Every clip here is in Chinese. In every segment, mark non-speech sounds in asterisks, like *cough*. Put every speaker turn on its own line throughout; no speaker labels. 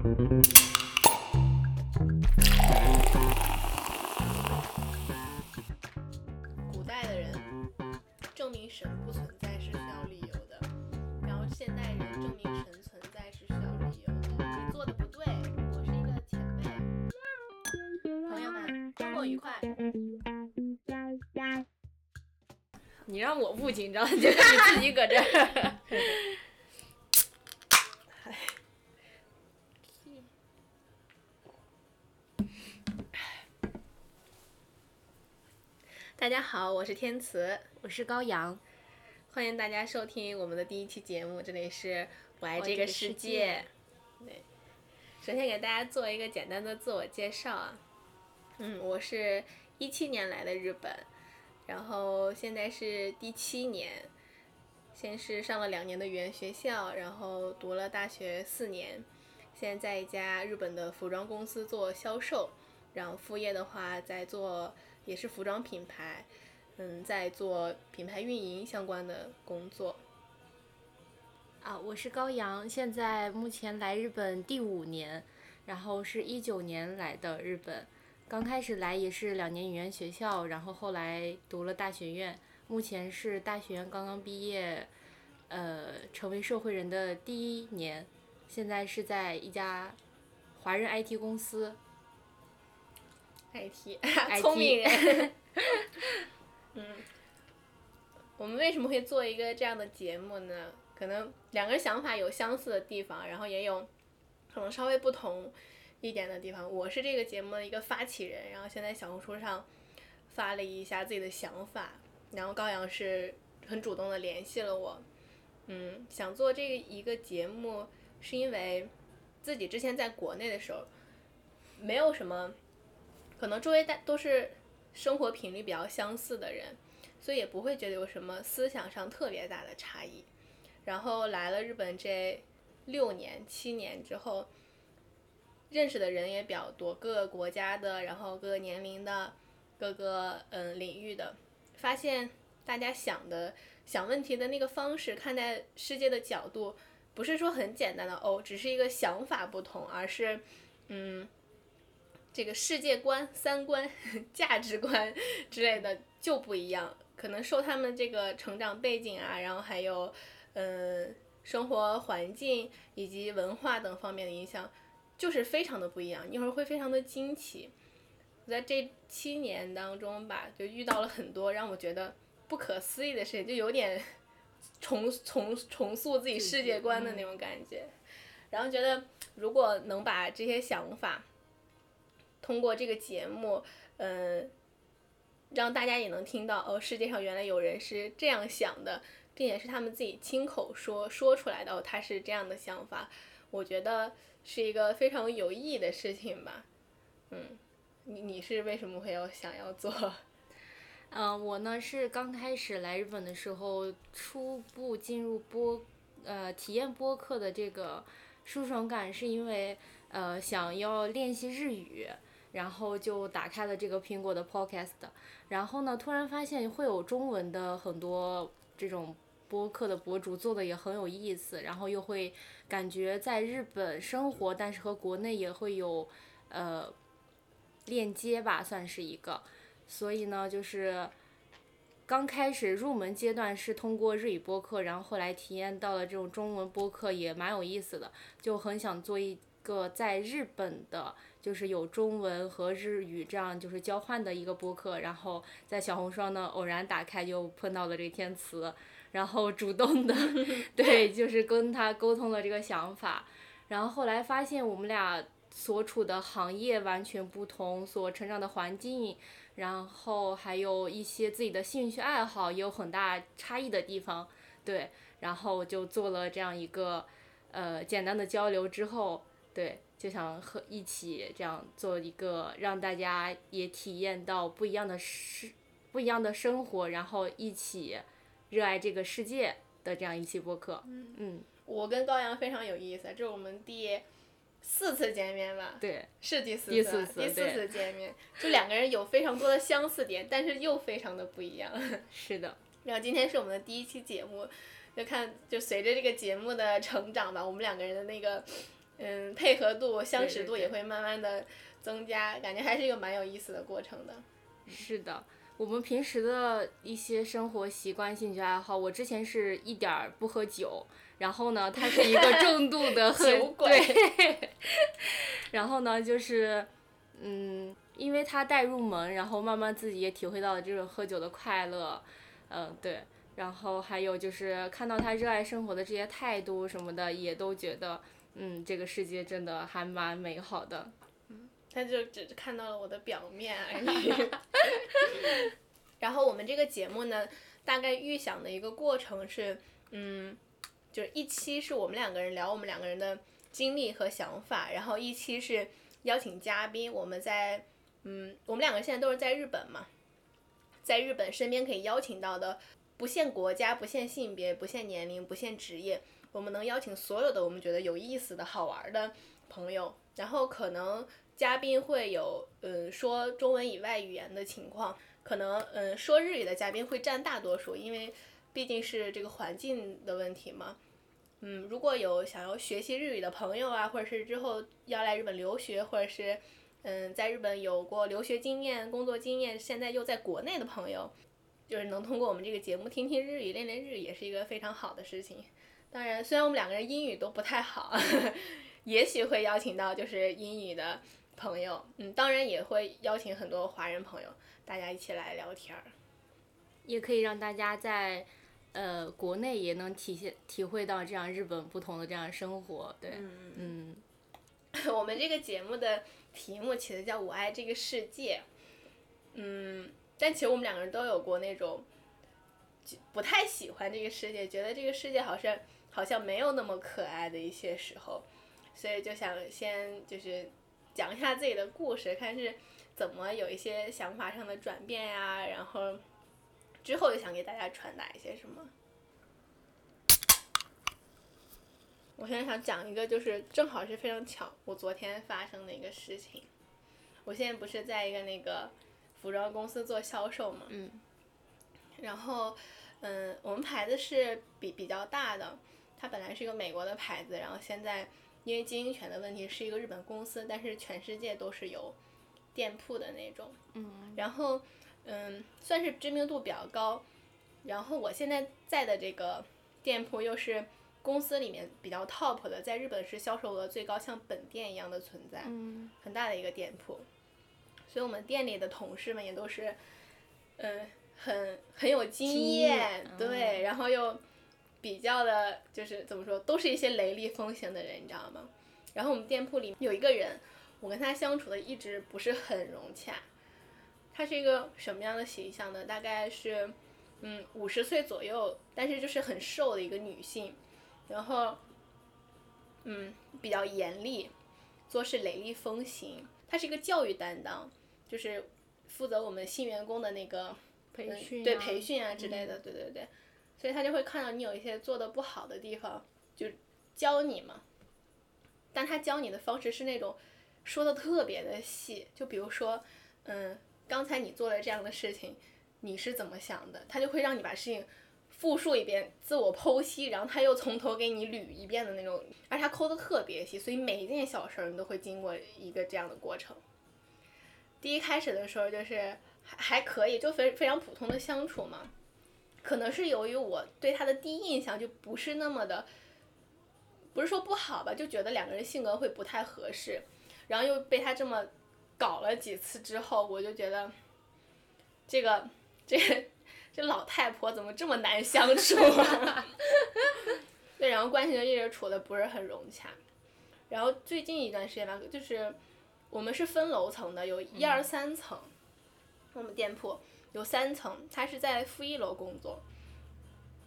古代的人证明神不存在是需要理由的，然后现代人证明神存在是需要理由的。你做的不对，我是一个前辈。朋友们，周末愉快。你让我不紧张，就是你自己搁这儿。*laughs* 家好，我是天慈，
我是高阳，
欢迎大家收听我们的第一期节目，这里是我爱这个
这个世
界。对，首先给大家做一个简单的自我介绍啊，嗯，我是一七年来的日本，然后现在是第七年，先是上了两年的语言学校，然后读了大学四年，现在在一家日本的服装公司做销售，然后副业的话在做也是服装品牌，嗯，在做品牌运营相关的工作。
啊，我是高阳，现在目前来日本第五年，然后是一九年来的日本，刚开始来也是两年语言学校，然后后来读了大学院，目前是大学院刚刚毕业，呃，成为社会人的第一年，现在是在一家华人 IT 公司，
IT，*laughs* 聪明人。*laughs* 嗯，我们为什么会做一个这样的节目呢？可能两个人想法有相似的地方，然后也有可能稍微不同一点的地方。我是这个节目的一个发起人，然后现在小红书上发了一下自己的想法，然后高阳是很主动的联系了我。嗯，想做这个一个节目，是因为自己之前在国内的时候，没有什么，可能周围大都是生活频率比较相似的人，所以也不会觉得有什么思想上特别大的差异。然后来了日本这六年七年之后，认识的人也比较多，各个国家的，然后各个年龄的，各个嗯领域的，发现大家想的想问题的那个方式，看待世界的角度，不是说很简单的哦，只是一个想法不同，而是嗯。这个世界观、三观、*laughs* 价值观 *laughs* 之类的就不一样，可能受他们这个成长背景啊，然后还有，嗯，生活环境以及文化等方面的影响，就是非常的不一样。一会儿会非常的惊奇。我在这七年当中吧，就遇到了很多让我觉得不可思议的事情，就有点 *laughs* 重重重塑自己世界观的那种感觉。然后觉得如果能把这些想法，通过这个节目，嗯，让大家也能听到哦，世界上原来有人是这样想的，并且是他们自己亲口说说出来的哦，他是这样的想法，我觉得是一个非常有意义的事情吧。嗯，你你是为什么会要想要做？
嗯、*laughs* 我呢是刚开始来日本的时候，初步进入播，呃，体验播客的这个舒爽感，是因为呃想要练习日语，然后就打开了这个苹果的 Podcast，然后呢，突然发现会有中文的很多这种播客的博主做的也很有意思，然后又会感觉在日本生活，但是和国内也会有呃链接吧，算是一个。所以呢，就是刚开始入门阶段是通过日语播客，然后后来体验到了这种中文播客也蛮有意思的，就很想做一个在日本的，就是有中文和日语这样就是交换的一个播客。然后在小红书上呢，偶然打开就碰到了这个天词，然后主动的 *laughs* 对，就是跟他沟通了这个想法。然后后来发现我们俩所处的行业完全不同，所成长的环境。然后还有一些自己的兴趣爱好也有很大差异的地方，对，然后就做了这样一个呃简单的交流之后，对，就想和一起这样做一个让大家也体验到不一样的生不一样的生活，然后一起热爱这个世界的这样一期播客，嗯，
我跟高阳非常有意思，这是我们第四次见面吧？
对，
是第四次，第四
次
见面，就两个人有非常多的相似点，但是又非常的不一样。*laughs*
是的，
然后今天是我们的第一期节目，就看就随着这个节目的成长吧，我们两个人的那个嗯，配合度、相识度也会慢慢的增加，感觉还是一个蛮有意思的过程的。
是的，我们平时的一些生活习惯、兴趣爱好，我之前是一点儿不喝酒，然后呢，他是一个重度的喝
酒鬼
对，*laughs* 然后呢，就是嗯，因为他带入门，然后慢慢自己也体会到了这种喝酒的快乐，嗯、对。然后还有就是看到他热爱生活的这些态度什么的，也都觉得，嗯，这个世界真的还蛮美好的。
嗯他就只看到了我的表面而已。*laughs* *laughs* 然后我们这个节目呢，大概预想的一个过程是，嗯，就是一期是我们两个人聊我们两个人的经历和想法，然后一期是邀请嘉宾，我们在，嗯，我们两个现在都是在日本嘛，在日本身边可以邀请到的，不限国家、不限性别、不限年龄、不限职业，我们能邀请所有的我们觉得有意思的好玩的朋友，然后可能嘉宾会有嗯说中文以外语言的情况，可能嗯、说日语的嘉宾会占大多数，因为毕竟是这个环境的问题嘛。嗯，如果有想要学习日语的朋友啊，或者是之后要来日本留学，或者是嗯在日本有过留学经验、工作经验，现在又在国内的朋友，就是能通过我们这个节目听听日语、练练日语，也是一个非常好的事情。当然，虽然我们两个人英语都不太好，*laughs* 也许会邀请到就是英语的朋友，嗯，当然也会邀请很多华人朋友，大家一起来聊天儿。
也可以让大家在呃国内也能体现体会到这样日本不同的这样生活，对，嗯 *laughs*
我们这个节目的题目起的叫“我爱这个世界”，嗯，但其实我们两个人都有过那种就不太喜欢这个世界，觉得这个世界好像好像没有那么可爱的一些时候，所以就想先就是讲一下自己的故事，看是怎么有一些想法上的转变呀，然后之后又想给大家传达一些什么。我现在想讲一个，就是正好是非常巧，我昨天发生的一个事情。我现在不是在一个那个服装公司做销售嘛，
嗯
然后，嗯，我们牌子是比比较大的，它本来是一个美国的牌子，然后现在因为经营权的问题是一个日本公司，但是全世界都是有店铺的那种。
嗯
然后，嗯，算是知名度比较高。然后我现在在的这个店铺又是公司里面比较 top 的，在日本是销售额最高，像本店一样的存在，
嗯
很大的一个店铺。所以我们店里的同事们也都是，嗯，很很有经
经
验，
验
对，然后又比较的，就是怎么说，都是一些雷厉风行的人，你知道吗？然后我们店铺里有一个人，我跟他相处的一直不是很融洽。他是一个什么样的形象呢？大概是，嗯，五十岁左右，但是就是很瘦的一个女性，然后，嗯，比较严厉，做事雷厉风行。她是一个教育担当，就是负责我们新员工的那个嗯
培训、
对培训啊之类的，对对对，所以他就会看到你有一些做的不好的地方，就教你嘛。但他教你的方式是那种说的特别的细，就比如说，嗯，刚才你做了这样的事情，你是怎么想的？他就会让你把事情复述一遍，自我剖析，然后他又从头给你捋一遍的那种，而且他抠的特别细，所以每一件小事儿你都会经过一个这样的过程。第一开始的时候就是还还可以，就非非常普通的相处嘛。可能是由于我对他的第一印象就不是那么的，不是说不好吧，就觉得两个人性格会不太合适，然后又被他这么搞了几次之后，我就觉得这个这个这老太婆怎么这么难相处啊？*laughs* 对，然后关系就一直处的不是很融洽。然后最近一段时间吧，就是我们是分楼层的，有一二三层，我们店铺有三层，他是在负一楼工作。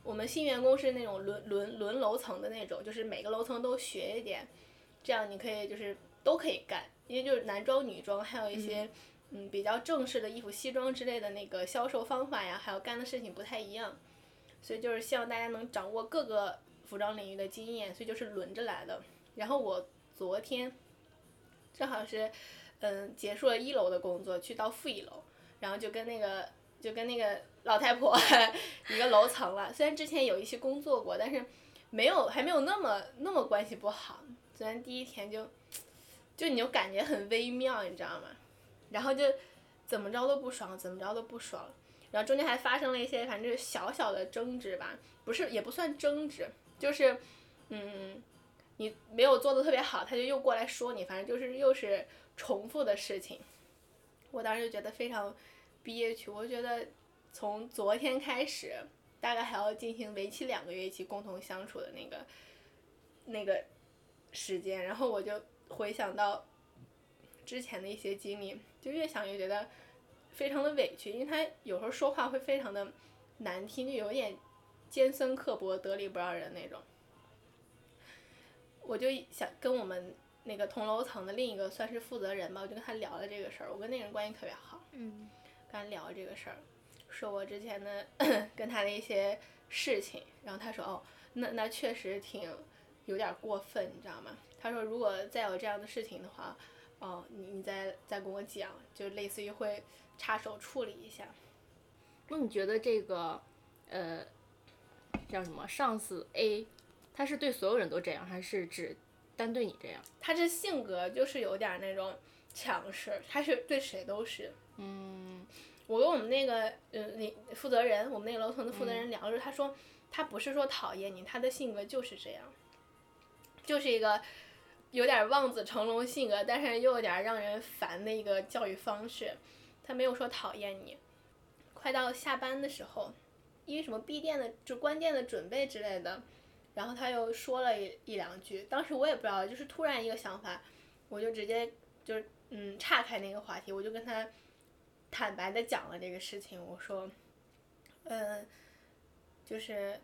我们新员工是那种轮轮轮楼层的那种，就是每个楼层都学一点，这样你可以就是都可以干，因为就是男装、女装，还有一些嗯比较正式的衣服、西装之类的那个销售方法呀，还有干的事情不太一样，所以就是希望大家能掌握各个服装领域的经验，所以就是轮着来的。然后我昨天正好是嗯结束了一楼的工作，去到负一楼，然后就跟那个就跟那个老太婆 *laughs* 一个楼层了。虽然之前有一些工作过，但是没有还没有那么那么关系不好。昨天第一天就，就你就感觉很微妙，你知道吗？然后就怎么着都不爽，怎么着都不爽，然后中间还发生了一些反正就是小小的争执吧，不是也不算争执，就是嗯，你没有做的特别好，他就又过来说你，反正就是又是重复的事情。我当时就觉得非常憋屈，我觉得从昨天开始，大概还要进行为期两个月一起共同相处的那个那个时间，然后我就回想到之前的一些经历，就越想越觉得非常的委屈，因为他有时候说话会非常的难听，就有点尖酸刻薄、得理不饶人那种。我就想跟我们那个同楼层的另一个算是负责人吧，我就跟他聊了这个事儿，我跟那个人关系特别好，
嗯。
跟他聊这个事儿，说我之前的 *coughs* 跟他的一些事情，然后他说哦，那那确实挺有点过分，你知道吗？他说如果再有这样的事情的话，哦，你你再再跟我讲，就类似于会插手处理一下。
那你觉得这个，呃，叫什么上司 A，他是对所有人都这样，还是只单对你这样？
他这性格就是有点那种强势，他是对谁都是。
嗯
我跟我们那个呃领负责人，我们那个楼层的负责人聊的时候，他说他不是说讨厌你，他的性格就是这样，就是一个有点望子成龙性格，但是又有点让人烦的一个教育方式。他没有说讨厌你。快到下班的时候，因为什么闭店的就关店的准备之类的，然后他又说了一一两句，当时我也不知道，就是突然一个想法，我就直接就是嗯岔开那个话题，我就跟他坦白的讲了这个事情，我说，嗯，就是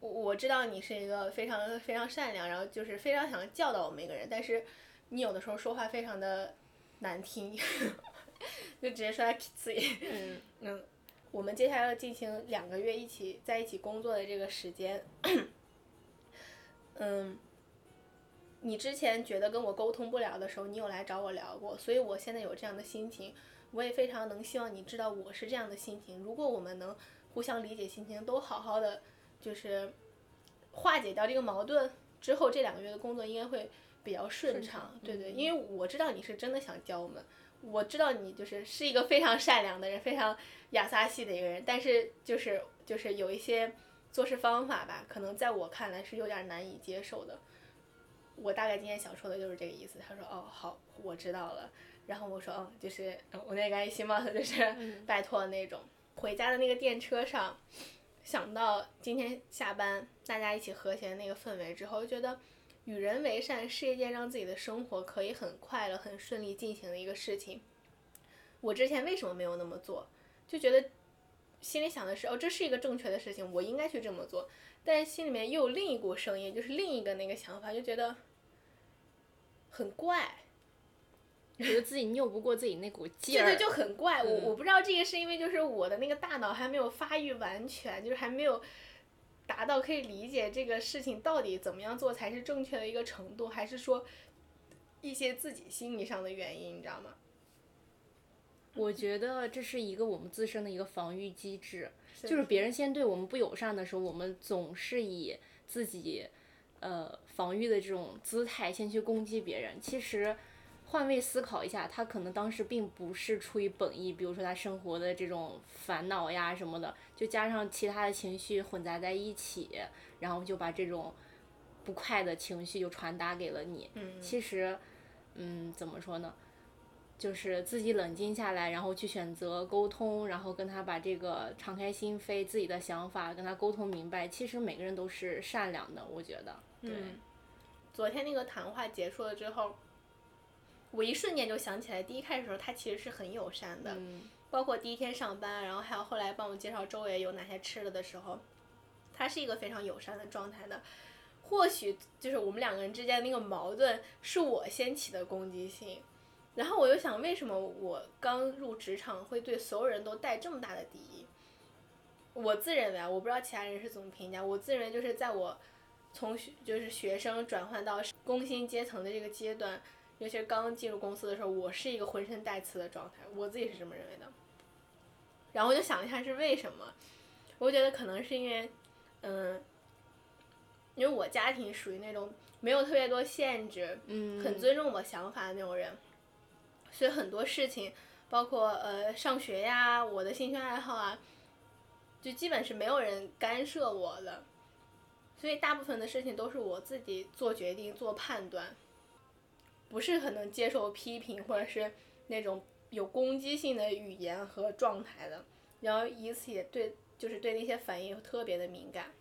我我知道你是一个非常非常善良，然后就是非常想教导我们一个人，但是你有的时候说话非常的难听，*laughs* 就直接说他自己，
嗯。
嗯，我们接下来要进行两个月一起在一起工作的这个时间，嗯，你之前觉得跟我沟通不了的时候，你有来找我聊过，所以我现在有这样的心情，我也非常能希望你知道我是这样的心情。如果我们能互相理解心情，都好好的就是化解掉这个矛盾之后，这两个月的工作应该会比较顺
顺
畅
畅。
对对，
嗯
因为我知道你是真的想教我们。我知道你就是是一个非常善良的人，非常雅萨系的一个人，但是就是就是有一些做事方法吧，可能在我看来是有点难以接受的。我大概今天想说的就是这个意思。他说：“哦，好，我知道了。”然后我说：“哦，就是嗯我那个新帽子，就是
嗯
拜托的那种。”回家的那个电车上，想到今天下班大家一起和谐的那个氛围之后，就觉得与人为善是一件让自己的生活可以很快乐、很顺利进行的一个事情。我之前为什么没有那么做？就觉得心里想的是，哦，这是一个正确的事情，我应该去这么做。但是心里面又有另一股声音，就是另一个那个想法，就觉得很怪。
觉得自己拗不过自己那股劲儿，
对对，就很怪。我
嗯
我不知道这个是因为就是我的那个大脑还没有发育完全，就是还没有达到可以理解这个事情到底怎么样做才是正确的一个程度，还是说一些自己心理上的原因，你知道吗？
我觉得这是一个我们自身的一个防御机制，就是别人先对我们不友善的时候，我们总是以自己呃防御的这种姿态先去攻击别人。其实换位思考一下，他可能当时并不是出于本意，比如说他生活的这种烦恼呀什么的，就加上其他的情绪混杂在一起，然后就把这种不快的情绪就传达给了你。
嗯，
其实，嗯，怎么说呢？就是自己冷静下来，然后去选择沟通，然后跟他把这个敞开心扉、自己的想法跟他沟通明白。其实每个人都是善良的，我觉得。对，
嗯昨天那个谈话结束了之后，我一瞬间就想起来，第一开始的时候他其实是很友善的，
嗯
包括第一天上班，然后还有后来帮我介绍周围有哪些吃的的时候，他是一个非常友善的状态的。或许就是我们两个人之间的那个矛盾是我掀起的攻击性，然后我又想，为什么我刚入职场会对所有人都带这么大的敌意？我自认为啊，我不知道其他人是怎么评价，我自认为就是在我从学就是学生转换到工薪阶层的这个阶段，尤其是刚进入公司的时候，我是一个浑身带刺的状态，我自己是这么认为的。然后我就想一下是为什么，我觉得可能是因为，嗯，因为我家庭属于那种没有特别多限制，
嗯，
很尊重我想法的那种人。所以很多事情，包括呃上学呀，我的兴趣爱好啊，就基本是没有人干涉我的。所以大部分的事情都是我自己做决定、做判断，不是很能接受批评或者是那种有攻击性的语言和状态的。然后以此也对，就是对那些反应特别的敏感。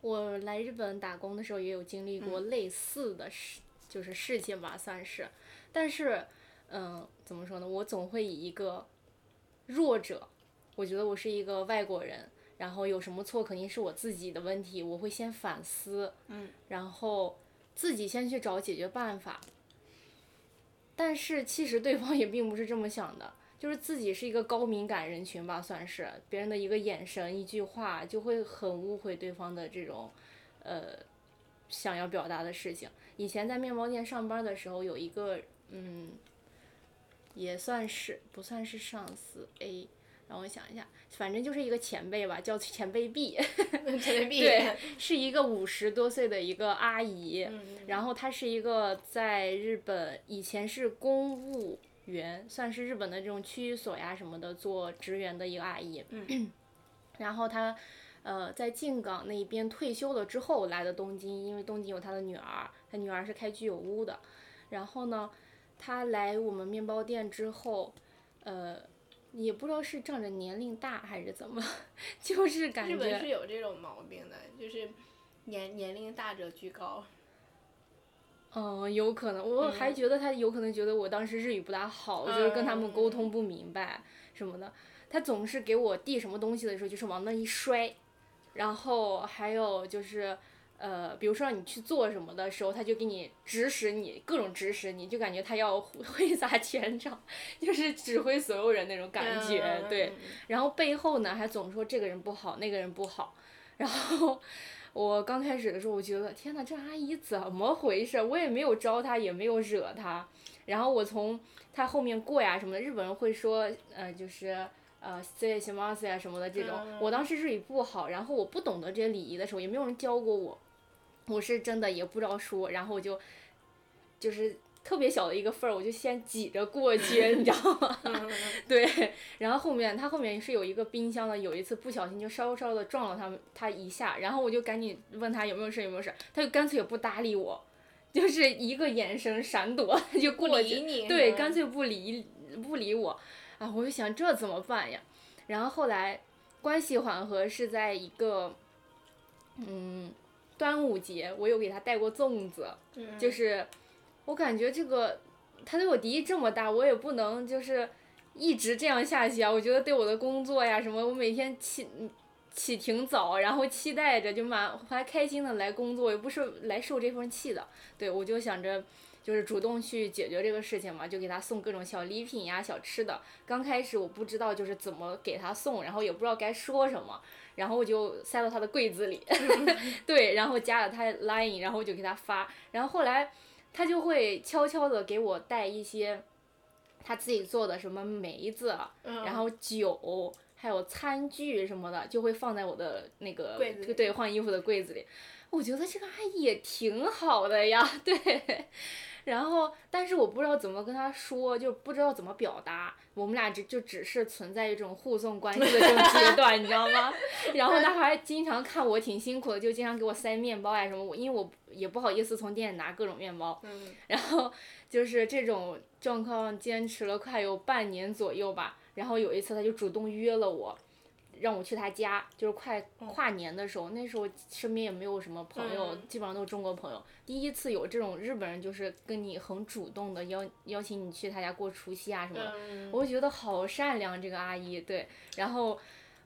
我来日本打工的时候也有经历过类似的事，就是事情吧，算是。但是，嗯，怎么说呢？我总会以一个弱者，我觉得我是一个外国人，然后有什么错肯定是我自己的问题，我会先反思，嗯然后自己先去找解决办法。但是其实对方也并不是这么想的。就是自己是一个高敏感人群吧，算是别人的一个眼神、一句话就会很误会对方的这种，呃，想要表达的事情。以前在面包店上班的时候，有一个嗯，也算是不算是上司 A，让我想一下，反正就是一个前辈吧，叫前辈 B，*laughs*
前辈 B，
对，是一个五十多岁的一个阿姨，然后她是一个在日本以前是公务。员算是日本的这种区域所呀什么的做职员的一个阿姨，*coughs* 然后她呃在静冈那边退休了之后来的东京，因为东京有她的女儿，她女儿是开居酒屋的，然后呢，她来我们面包店之后，呃也不知道是仗着年龄大还是怎么，*laughs* 就是感觉
日本是有这种毛病的，就是年年龄大者居高。
嗯，有可能，我还觉得他有可能觉得我当时日语不大好，就是跟他们沟通不明白什么的。他总是给我递什么东西的时候，就是往那一摔，然后还有就是，呃，比如说让你去做什么的时候，他就给你指使你，各种指使你，就感觉他要 *laughs* 挥洒全场，就是指挥所有人那种感觉，对。然后背后呢，还总说这个人不好，那个人不好，然后。我刚开始的时候，我觉得天呐，这阿姨怎么回事？我也没有招她，也没有惹她。然后我从她后面过呀什么的，日本人会说，呃，就是呃，say 什么 say 啊什么的这种。我当时日语不好，然后我不懂得这些礼仪的时候，也没有人教过我，我是真的也不知道说，然后我就，就是。特别小的一个缝儿，我就先挤着过去，*laughs* 你知道吗？对，然后后面他后面是有一个冰箱的，有一次不小心就稍稍的撞了他们他一下，然后我就赶紧问他有没有事有没有事，他就干脆也不搭理我，就是一个眼神闪躲 *laughs* 就过去，对，干脆不理不理我，啊，我就想这怎么办呀？然后后来关系缓和是在一个，嗯，端午节我有给他带过粽子，就是。我感觉这个他对我敌意这么大，我也不能就是一直这样下去啊！我觉得对我的工作呀什么，我每天起起挺早，然后期待着就满还开心的来工作，也不是来受这份气的。对，我就想着就是主动去解决这个事情嘛，就给他送各种小礼品呀、小吃的。刚开始我不知道就是怎么给他送，然后也不知道该说什么，然后我就塞到他的柜子里，*laughs* 对，然后加了他 Line，然后我就给他发，然后后来。他就会悄悄的给我带一些他自己做的什么梅子，然后酒，还有餐具什么的，就会放在我的那个对换衣服的柜子里。我觉得这个阿姨也挺好的呀，*laughs* 对。然后，但是我不知道怎么跟他说，就不知道怎么表达。我们俩只就只是存在一种互送关系的这种阶段，你知道吗？*laughs* 然后他还经常看我挺辛苦的，就经常给我塞面包呀什么。我因为我也不好意思从店里拿各种面包。
嗯。
然后就是这种状况坚持了快有半年左右吧。然后有一次他就主动约了我。让我去他家，就是快跨年的时候，那时候身边也没有什么朋友，基本上都是中国朋友。第一次有这种日本人，就是跟你很主动的邀邀请你去他家过除夕啊什么的，我觉得好善良这个阿姨。对，然后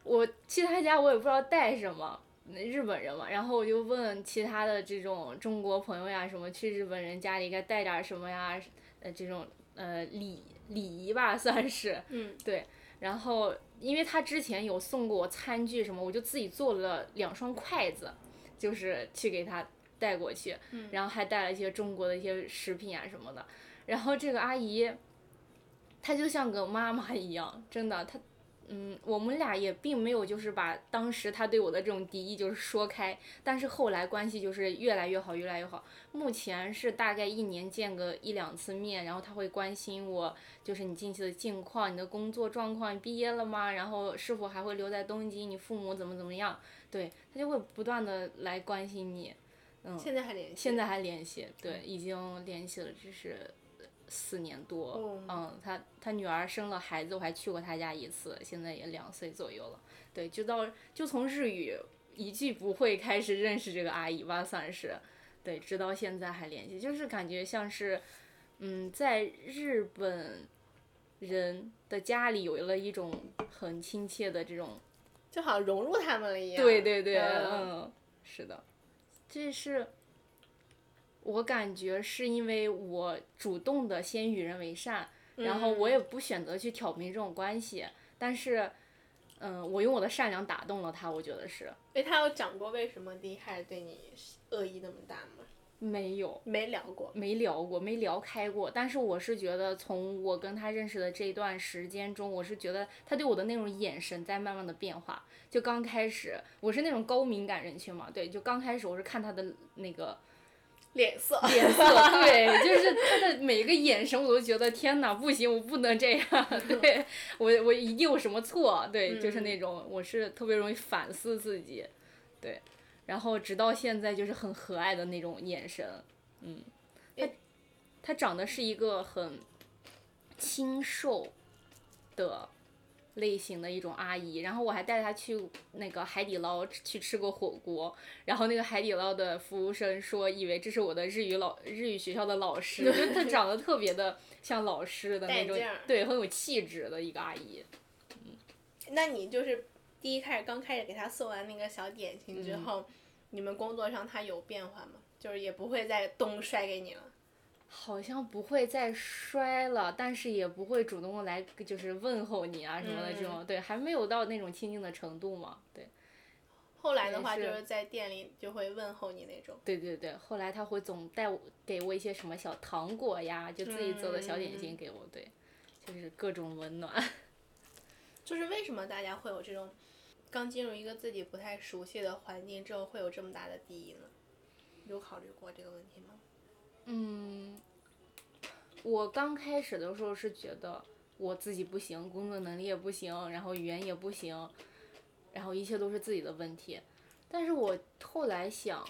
我去他家，我也不知道带什么，日本人嘛，然后我就问其他的这种中国朋友呀，什么去日本人家里该带点什么呀，呃，这种呃礼礼仪吧，算是，对。然后，因为他之前有送过我餐具什么，我就自己做了两双筷子，就是去给他带过去，然后还带了一些中国的一些食品啊什么的。然后这个阿姨，她就像个妈妈一样，真的，她嗯，我们俩也并没有就是把当时他对我的这种敌意就是说开，但是后来关系就是越来越好，越来越好。目前是大概一年见个一两次面，然后他会关心我，就是你近期的近况、你的工作状况、你毕业了吗？然后是否还会留在东京？你父母怎么怎么样？对他就会不断的来关心你。嗯，
现在还联系？
现在还联系，对，已经联系了，只是。四年多，嗯，他他女儿生了孩子，我还去过他家一次，现在也两岁左右了。对，就到就从日语一句不会开始认识这个阿姨吧，算是，对，直到现在还联系，就是感觉像是，嗯，在日本人的家里有了一种很亲切的这种，
就好像融入他们了一样。
对对对，嗯，是的，这是。我感觉是因为我主动的先与人为善，然后我也不选择去挑明这种关系，但是，嗯，我用我的善良打动了他，我觉得是。
哎，他有讲过为什么第一开始对你恶意那么大吗？
没有，
没聊过，
没聊过，没聊开过。但是我是觉得，从我跟他认识的这一段时间中，我是觉得他对我的那种眼神在慢慢的变化。就刚开始，我是那种高敏感人群嘛，对，就刚开始我是看他的那个。
脸色，
脸色，对，就是他的每一个眼神，我都觉得天哪，不行，我不能这样，*laughs* 对我，我一定有什么错，对，就是那种，我是特别容易反思自己，对，然后直到现在就是很和蔼的那种眼神，嗯，他，他长得是一个很清瘦的。类型的一种阿姨，然后我还带她去那个海底捞去吃过火锅，然后那个海底捞的服务生说，以为这是我的日语老日语学校的老师，就她 *laughs* 长得特别的像老师的那种，对，很有气质的一个阿姨。嗯，
那你就是第一开始刚开始给她送完那个小点心之后，你们工作上她有变化吗？就是也不会再东摔给你了。
好像不会再摔了，但是也不会主动的来就是问候你啊什么的这种，对，还没有到那种亲近的程度嘛，对。
后来的话就是在店里就会问候你那种。
对对对，后来他会总带我给我一些什么小糖果呀，就自己做的小点心给我，对，就是各种温暖。*laughs*
就是为什么大家会有这种刚进入一个自己不太熟悉的环境之后会有这么大的敌意呢？有考虑过这个问题吗？
嗯，我刚开始的时候是觉得我自己不行，工作能力也不行，然后语言也不行，然后一切都是自己的问题。但是我后来想，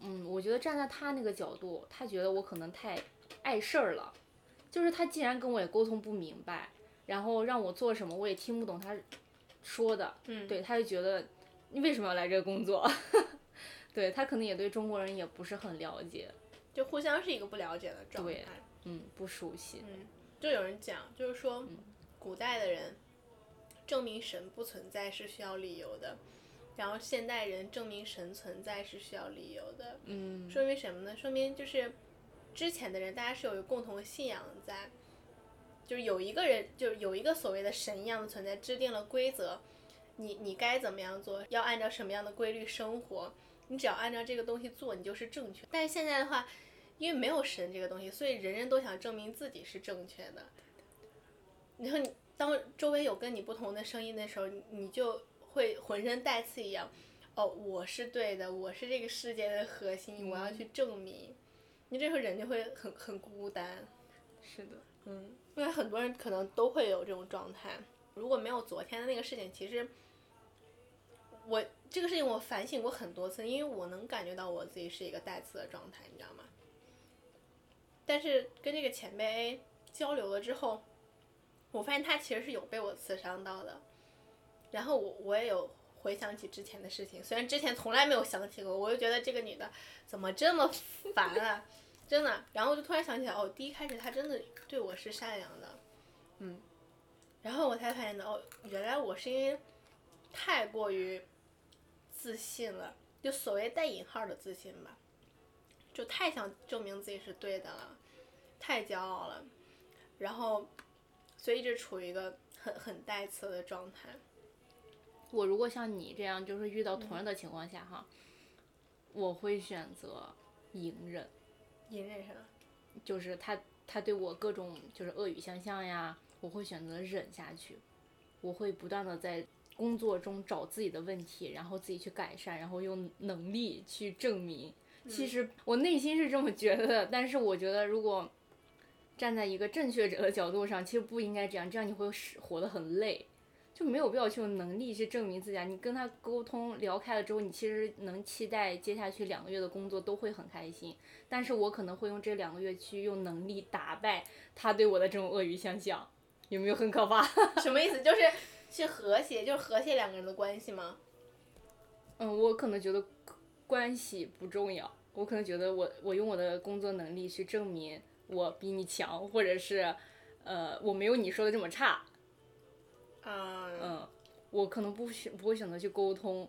嗯，我觉得站在他那个角度，他觉得我可能太碍事儿了。就是他既然跟我也沟通不明白，然后让我做什么我也听不懂他说的，
嗯，
对，他就觉得你为什么要来这个工作？*laughs* 对他可能也对中国人也不是很了解。
就互相是一个不了解的状态，
嗯，不熟悉。
嗯，就有人讲，就是说，古代的人证明神不存在是需要理由的，然后现代人证明神存在是需要理由的。
嗯，
说明什么呢？说明就是之前的人大家是有一个共同的信仰在，就是有一个人，就是有一个所谓的神一样的存在，制定了规则，你你该怎么样做，要按照什么样的规律生活。你只要按照这个东西做，你就是正确。但是现在的话，因为没有神这个东西，所以人人都想证明自己是正确的。然后你当周围有跟你不同的声音的时候，你就会浑身带刺一样。哦，我是对的，我是这个世界的核心，我要去证明。你这时候人就会很很孤单。
是的，
嗯，因为很多人可能都会有这种状态。如果没有昨天的那个事情，其实我。这个事情我反省过很多次，因为我能感觉到我自己是一个带刺的状态，你知道吗？但是跟这个前辈 A 交流了之后，我发现他其实是有被我刺伤到的。然后我我也有回想起之前的事情，虽然之前从来没有想起过，我就觉得这个女的怎么这么烦啊，真的。然后我就突然想起来，哦，第一开始她真的对我是善良的，嗯。然后我才发现的，哦，原来我是因为太过于。自信了，就所谓带引号的自信吧，就太想证明自己是对的了，太骄傲了，然后，所以一直处于一个很很带刺的状态。
我如果像你这样，就是遇到同样的情况下哈，我会选择隐忍。
隐忍什么？
就是他他对我各种就是恶语相向呀，我会选择忍下去。我会不断的在工作中找自己的问题，然后自己去改善，然后用能力去证明。其实我内心是这么觉得的，但是我觉得如果站在一个正确者的角度上，其实不应该这样，这样你会使活得很累，就没有必要去用能力去证明自己啊。你跟他沟通聊开了之后，你其实能期待接下去两个月的工作都会很开心。但是我可能会用这两个月去用能力打败他对我的这种恶语相向，有没有很可怕？*laughs*
什么意思？就是去和谐，就是和谐两个人的关系吗？
嗯，我可能觉得关系不重要，我可能觉得我我用我的工作能力去证明我比你强，或者是呃我没有你说的这么差。
啊，
嗯，我可能不选不会选择去沟通，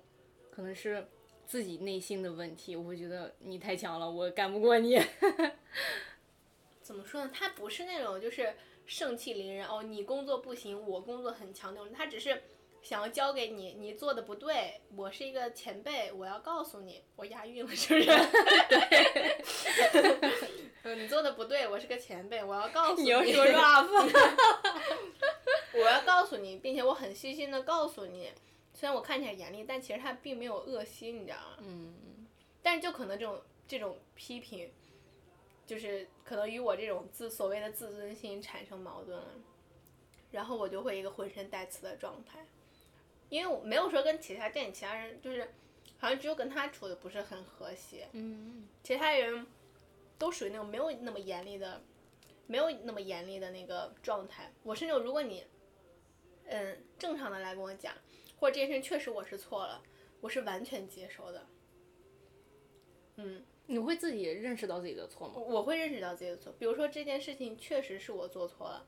可能是自己内心的问题，我会觉得你太强了，我干不过你。*laughs*
怎么说呢？他不是那种就是盛气凌人哦，你工作不行，我工作很强那种。他只是想要教给你，你做的不对，我是一个前辈，我要告诉你，我押韵了是不是？*laughs* 对。嗯，*laughs* 你做的不对，我是个前辈，我要告诉你。*laughs*
你要说 rap。
我要告诉你，并且我很细心的告诉你，虽然我看起来严厉，但其实他并没有恶心，你知道吗？
嗯。
但是就可能这种这种批评，就是可能与我这种自所谓的自尊心产生矛盾了，然后我就会一个浑身带刺的状态，因为我没有说跟其他店里其他人，就是好像只有跟他处的不是很和谐，
嗯。
其他人都属于那种没有那么严厉的，没有那么严厉的那个状态。我是那种如果你，嗯，正常的来跟我讲，或者这件事情确实我是错了，我是完全接受的。嗯，
你会自己认识到自己的错吗？
我会认识到自己的错，比如说这件事情确实是我做错了，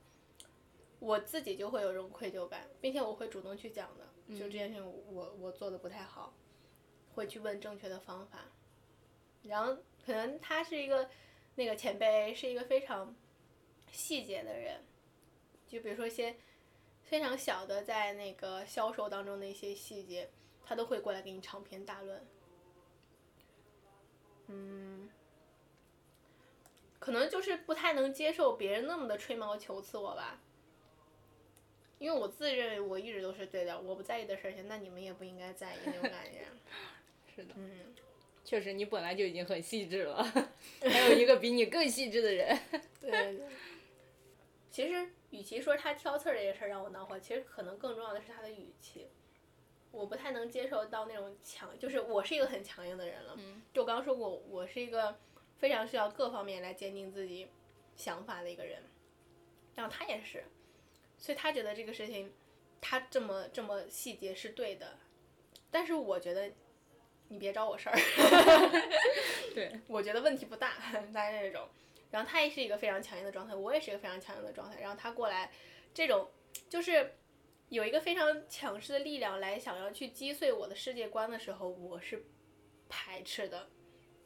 我自己就会有这种愧疚感，并且我会主动去讲的，就这件事情我我做的不太好，会去问正确的方法，然后可能他是一个那个前辈是一个非常细节的人，就比如说一些非常小的在那个销售当中的一些细节，他都会过来给你长篇大论。嗯，可能就是不太能接受别人那么的吹毛求疵我吧，因为我自认为我一直都是对的，我不在意的事情，那你们也不应该在意那种感觉。*laughs*
是的，
嗯，
确实你本来就已经很细致了，*laughs* 还有一个比你更细致的人。*laughs*
对。其实，与其说他挑刺儿这件事儿让我恼火，其实可能更重要的是他的语气。我不太能接受到那种强，就是我是一个很强硬的人了。就我刚刚说过，我是一个非常需要各方面来坚定自己想法的一个人。然后他也是，所以他觉得这个事情，他这么这么细节是对的。但是我觉得，你别找我事儿。*laughs*
对。
我觉得问题不大，*laughs* 大概这种。然后他也是一个非常强硬的状态，我也是一个非常强硬的状态。然后他过来，这种就是有一个非常强势的力量来想要去击碎我的世界观的时候，我是排斥的。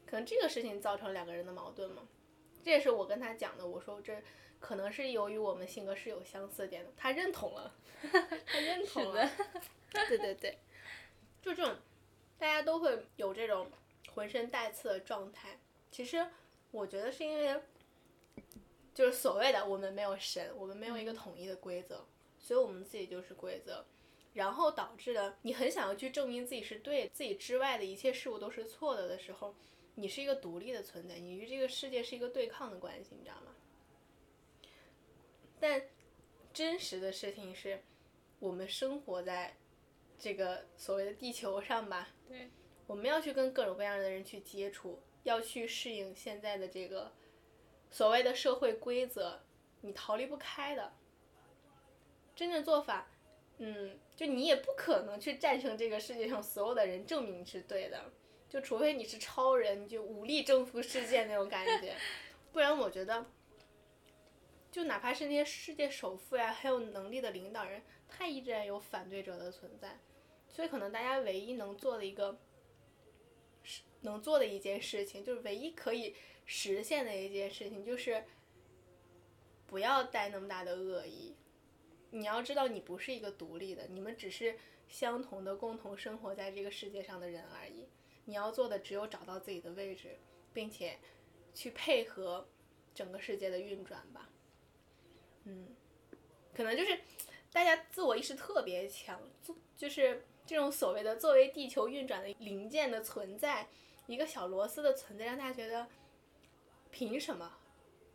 可能这个事情造成两个人的矛盾嘛。这也是我跟他讲的，我说这可能是由于我们性格是有相似点的，他认同了，*laughs* 他认同了。对对对，就这种，大家都会有这种浑身带刺的状态。其实我觉得是因为。就是所谓的我们没有神，我们没有一个统一的规则，所以我们自己就是规则，然后导致的你很想要去证明自己是对，自己之外的一切事物都是错的的时候，你是一个独立的存在，你与这个世界是一个对抗的关系，你知道吗？但真实的事情是，我们生活在这个所谓的地球上吧，
对，
我们要去跟各种各样的人去接触，要去适应现在的这个。所谓的社会规则，你逃离不开的。真正做法，嗯，就你也不可能去战胜这个世界上所有的人，证明你是对的。就除非你是超人，就武力征服世界那种感觉，不然我觉得，就哪怕是那些世界首富呀，很有能力的领导人，他依然有反对者的存在。所以可能大家唯一能做的一个，能做的一件事情，就是唯一可以。实现的一件事情就是，不要带那么大的恶意。你要知道，你不是一个独立的，你们只是相同的、共同生活在这个世界上的人而已。你要做的只有找到自己的位置，并且去配合整个世界的运转吧。嗯，可能就是大家自我意识特别强，就就是这种所谓的作为地球运转的零件的存在，一个小螺丝的存在，让大家觉得凭什么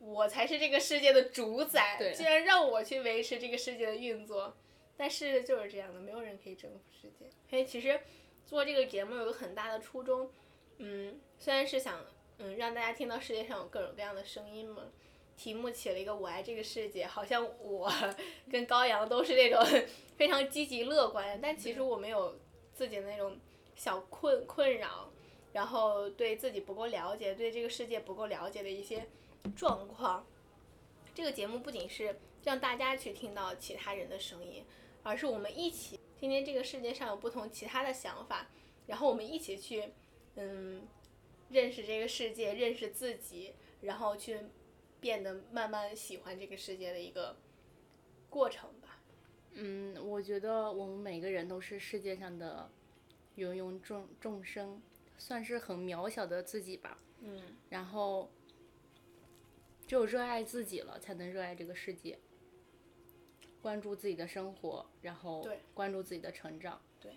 我才是这个世界的主宰？
对
居然让我去维持这个世界的运作。但是就是这样的，没有人可以征服世界。所以其实做这个节目有个很大的初衷，嗯，虽然是想嗯让大家听到世界上有各种各样的声音嘛。题目起了一个“我爱这个世界”，好像我 *laughs* 跟高阳都是那种 *laughs* 非常积极乐观，但其实我们有自己的那种小困困扰，然后对自己不够了解，对这个世界不够了解的一些状况。这个节目不仅是让大家去听到其他人的声音，而是我们一起听听这个世界上有不同其他的想法，然后我们一起去嗯认识这个世界，认识自己，然后去。变得慢慢喜欢这个世界的一个过程吧。
嗯，我觉得我们每个人都是世界上的芸芸众众生，算是很渺小的自己吧。
嗯。
然后，只有热爱自己了，才能热爱这个世界。关注自己的生活，然后关注自己的成长。
对。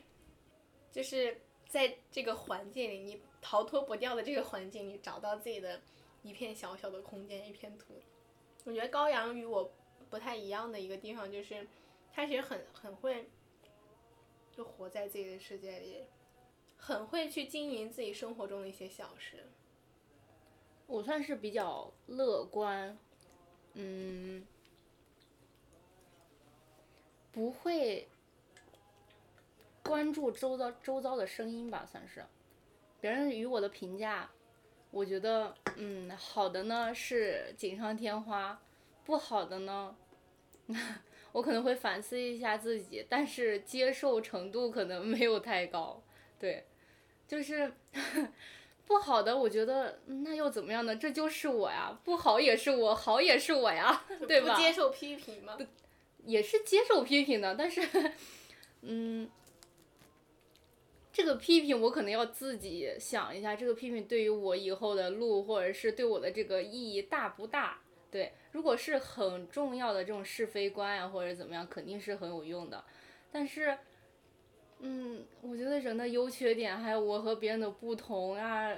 就是在这个环境里，你逃脱不掉的这个环境里，找到自己的。一片小小的空间，一片土。我觉得高阳与我不太一样的一个地方就是，他其实很很会，就活在自己的世界里，很会去经营自己生活中的一些小事。
我算是比较乐观，嗯，不会关注周遭周遭的声音吧，算是，别人与我的评价。我觉得，嗯，好的呢是锦上添花，不好的呢，*laughs* 我可能会反思一下自己，但是接受程度可能没有太高，对，就是 *laughs* 不好的，我觉得那又怎么样呢？这就是我呀，不好也是我，好也是我呀，*laughs* 对吧？
不接受批评吗？
也是接受批评的，但是，嗯。这个批评我可能要自己想一下，这个批评对于我以后的路，或者是对我的这个意义大不大？对，如果是很重要的这种是非观呀，或者怎么样，肯定是很有用的。但是，嗯，我觉得人的优缺点，还有我和别人的不同啊，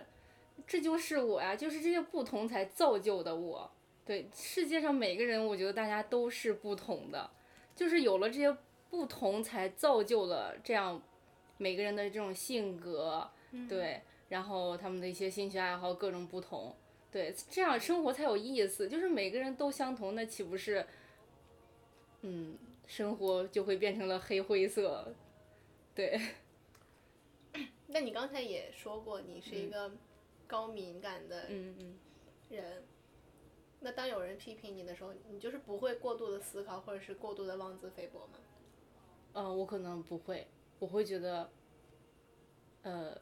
这就是我呀，就是这些不同才造就的我。对，世界上每个人，我觉得大家都是不同的，就是有了这些不同，才造就了这样。每个人的这种性格，对，然后他们的一些兴趣爱好各种不同，对，这样生活才有意思。就是每个人都相同，那岂不是，嗯，生活就会变成了黑灰色，对。*coughs*
那你刚才也说过，你是一个高敏感的人，那当有人批评你的时候，你就是不会过度的思考，或者是过度的妄自菲薄吗？
嗯，我可能不会。我会觉得，呃，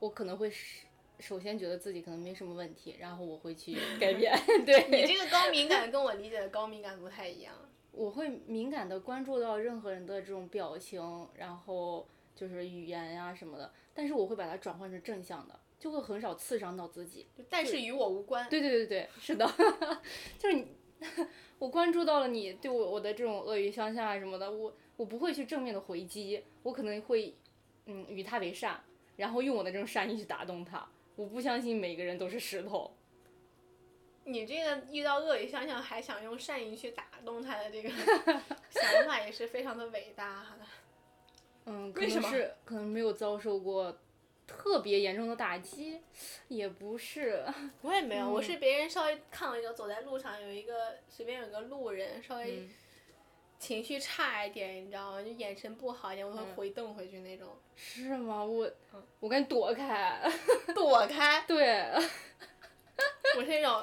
我可能会首首先觉得自己可能没什么问题，然后我会去改变。*laughs* 对
你这个高敏感跟我理解的高敏感不太一样。
我会敏感的关注到任何人的这种表情，然后就是语言呀什么的，但是我会把它转换成正向的，就会很少刺伤到自己。
但是与我无关。
对对对对，是的，*laughs* 就是你，我关注到了你对我我的这种恶语相向啊什么的，我。我不会去正面的回击，我可能会，嗯，与他为善，然后用我的这种善意去打动他。我不相信每个人都是石头。
你这个遇到恶语相向还想用善意去打动他的这个 *laughs* 想法也是非常的伟大的。
嗯，可能是可能没有遭受过特别严重的打击，也不是。*laughs*
我也没有，我是别人稍微看我一个走在路上有一个随便有个路人稍微。情绪差一点，你知道吗？就眼神不好一点，我会回瞪回去那种。
是吗？我，我赶紧躲开。*laughs*
躲开。
对。
我是那种，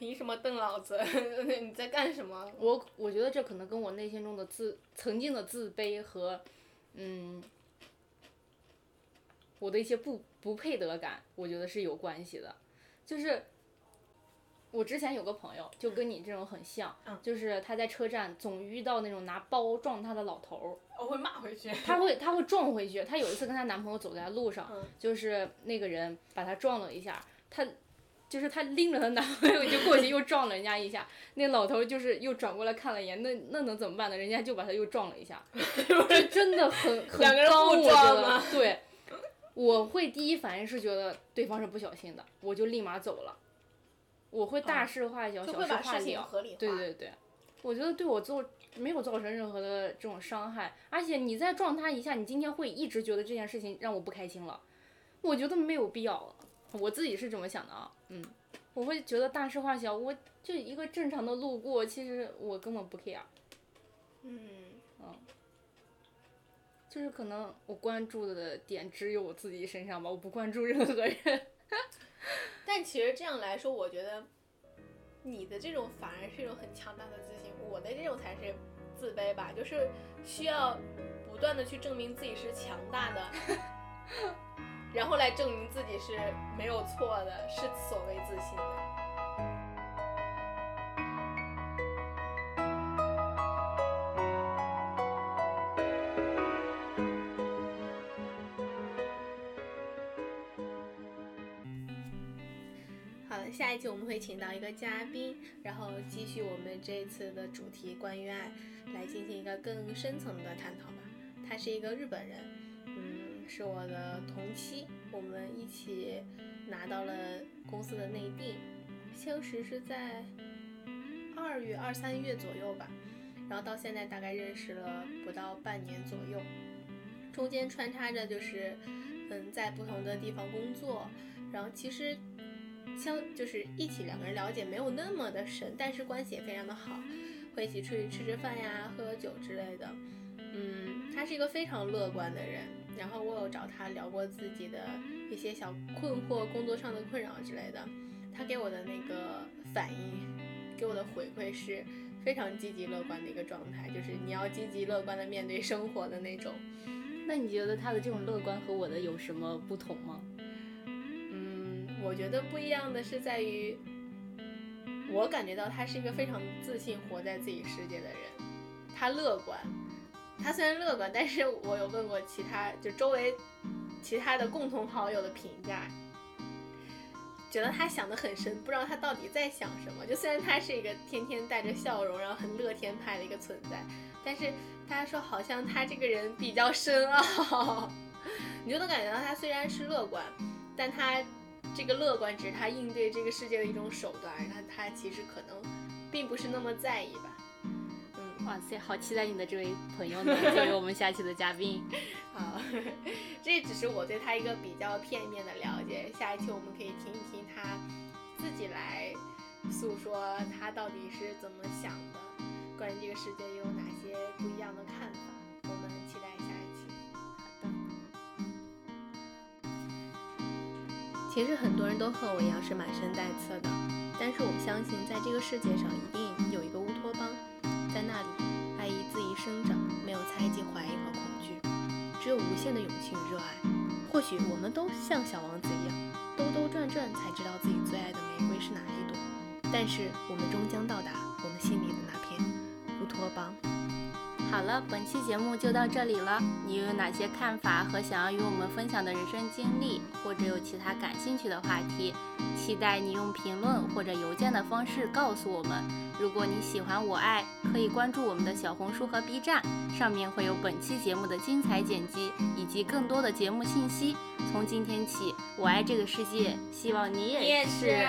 凭什么瞪老子？*laughs* 你在干什么？
我我觉得这可能跟我内心中的自曾经的自卑和，嗯，我的一些不不配得感，我觉得是有关系的，就是。我之前有个朋友，就跟你这种很像，就是他在车站总遇到那种拿包撞他的老头儿。
我会骂回去。
他会，他会撞回去。他有一次跟她男朋友走在路上，就是那个人把他撞了一下，他就是她拎着她男朋友就过去又撞了人家一下，那老头就是又转过来看了一眼，那那能怎么办呢？人家就把他又撞了一下，*laughs* 这真的很很
两个人
刚，
互
我觉得对。我会第一反应是觉得对方是不小心的，我就立马走了。我会大
哦
事化小，
就
小
事
化了。对对对，我觉得对我做没有造成任何的这种伤害，而且你再撞他一下，你今天会一直觉得这件事情让我不开心了，我觉得没有必要，我自己是这么想的啊，嗯，我会觉得大事化小，我就一个正常的路过，其实我根本不 care，
嗯，
就是可能我关注的点只有我自己身上吧，我不关注任何人。*laughs*
但其实这样来说，我觉得你的这种反而是一种很强大的自信，我的这种才是自卑吧，就是需要不断的去证明自己是强大的，*laughs* 然后来证明自己是没有错的，是所谓自信的。好了，下一期我们会请到一个嘉宾，然后继续我们这一次的主题关于爱，来进行一个更深层的探讨吧。他是一个日本人，是我的同期，我们一起拿到了公司的内定，相识是在二月、二三月左右吧，然后到现在大概认识了不到半年左右，中间穿插着就是，嗯，在不同的地方工作，然后其实相就是一起两个人了解没有那么的深，但是关系也非常的好，会一起出去吃吃饭呀、喝喝酒之类的。嗯，他是一个非常乐观的人，然后我有找他聊过自己的一些小困惑、工作上的困扰之类的，他给我的那个反应，给我的回馈是非常积极乐观的一个状态，就是你要积极乐观的面对生活的那种。
那你觉得他的这种乐观和我的有什么不同吗？
嗯，我觉得不一样的是在于，我感觉到他是一个非常自信、活在自己世界的人。他乐观，他虽然乐观，但是我有问过其他就周围其他的共同好友的评价，觉得他想得很深，不知道他到底在想什么。就虽然他是一个天天带着笑容，然后很乐天派的一个存在，但是大家说好像他这个人比较深奥，*laughs* 你就能感觉到他虽然是乐观，但他这个乐观只是他应对这个世界的一种手段，然后他其实可能并不是那么在意吧。嗯，
哇塞，好期待你的这位朋友呢，作为我们下期的嘉宾。*laughs*
好，这只是我对他一个比较片面的了解。下一期我们可以听一听他自己来诉说他到底是怎么想的，关于这个世界又有哪些不一样的看法。我们期待下一期。
好的。
其实很多人都和我一样是满身带刺的，但是我相信在这个世界上一定有无限的勇气与热爱。或许我们都像小王子一样，兜兜转转才知道自己最爱的玫瑰是哪一朵，但是我们终将到达我们心里的那片乌托邦。
好了，本期节目就到这里了。你有哪些看法和想要与我们分享的人生经历，或者有其他感兴趣的话题？期待你用评论或者邮件的方式告诉我们。如果你喜欢我爱，可以关注我们的小红书和 B 站，上面会有本期节目的精彩剪辑以及更多的节目信息。从今天起，我爱这个世界，希望你也
你也是。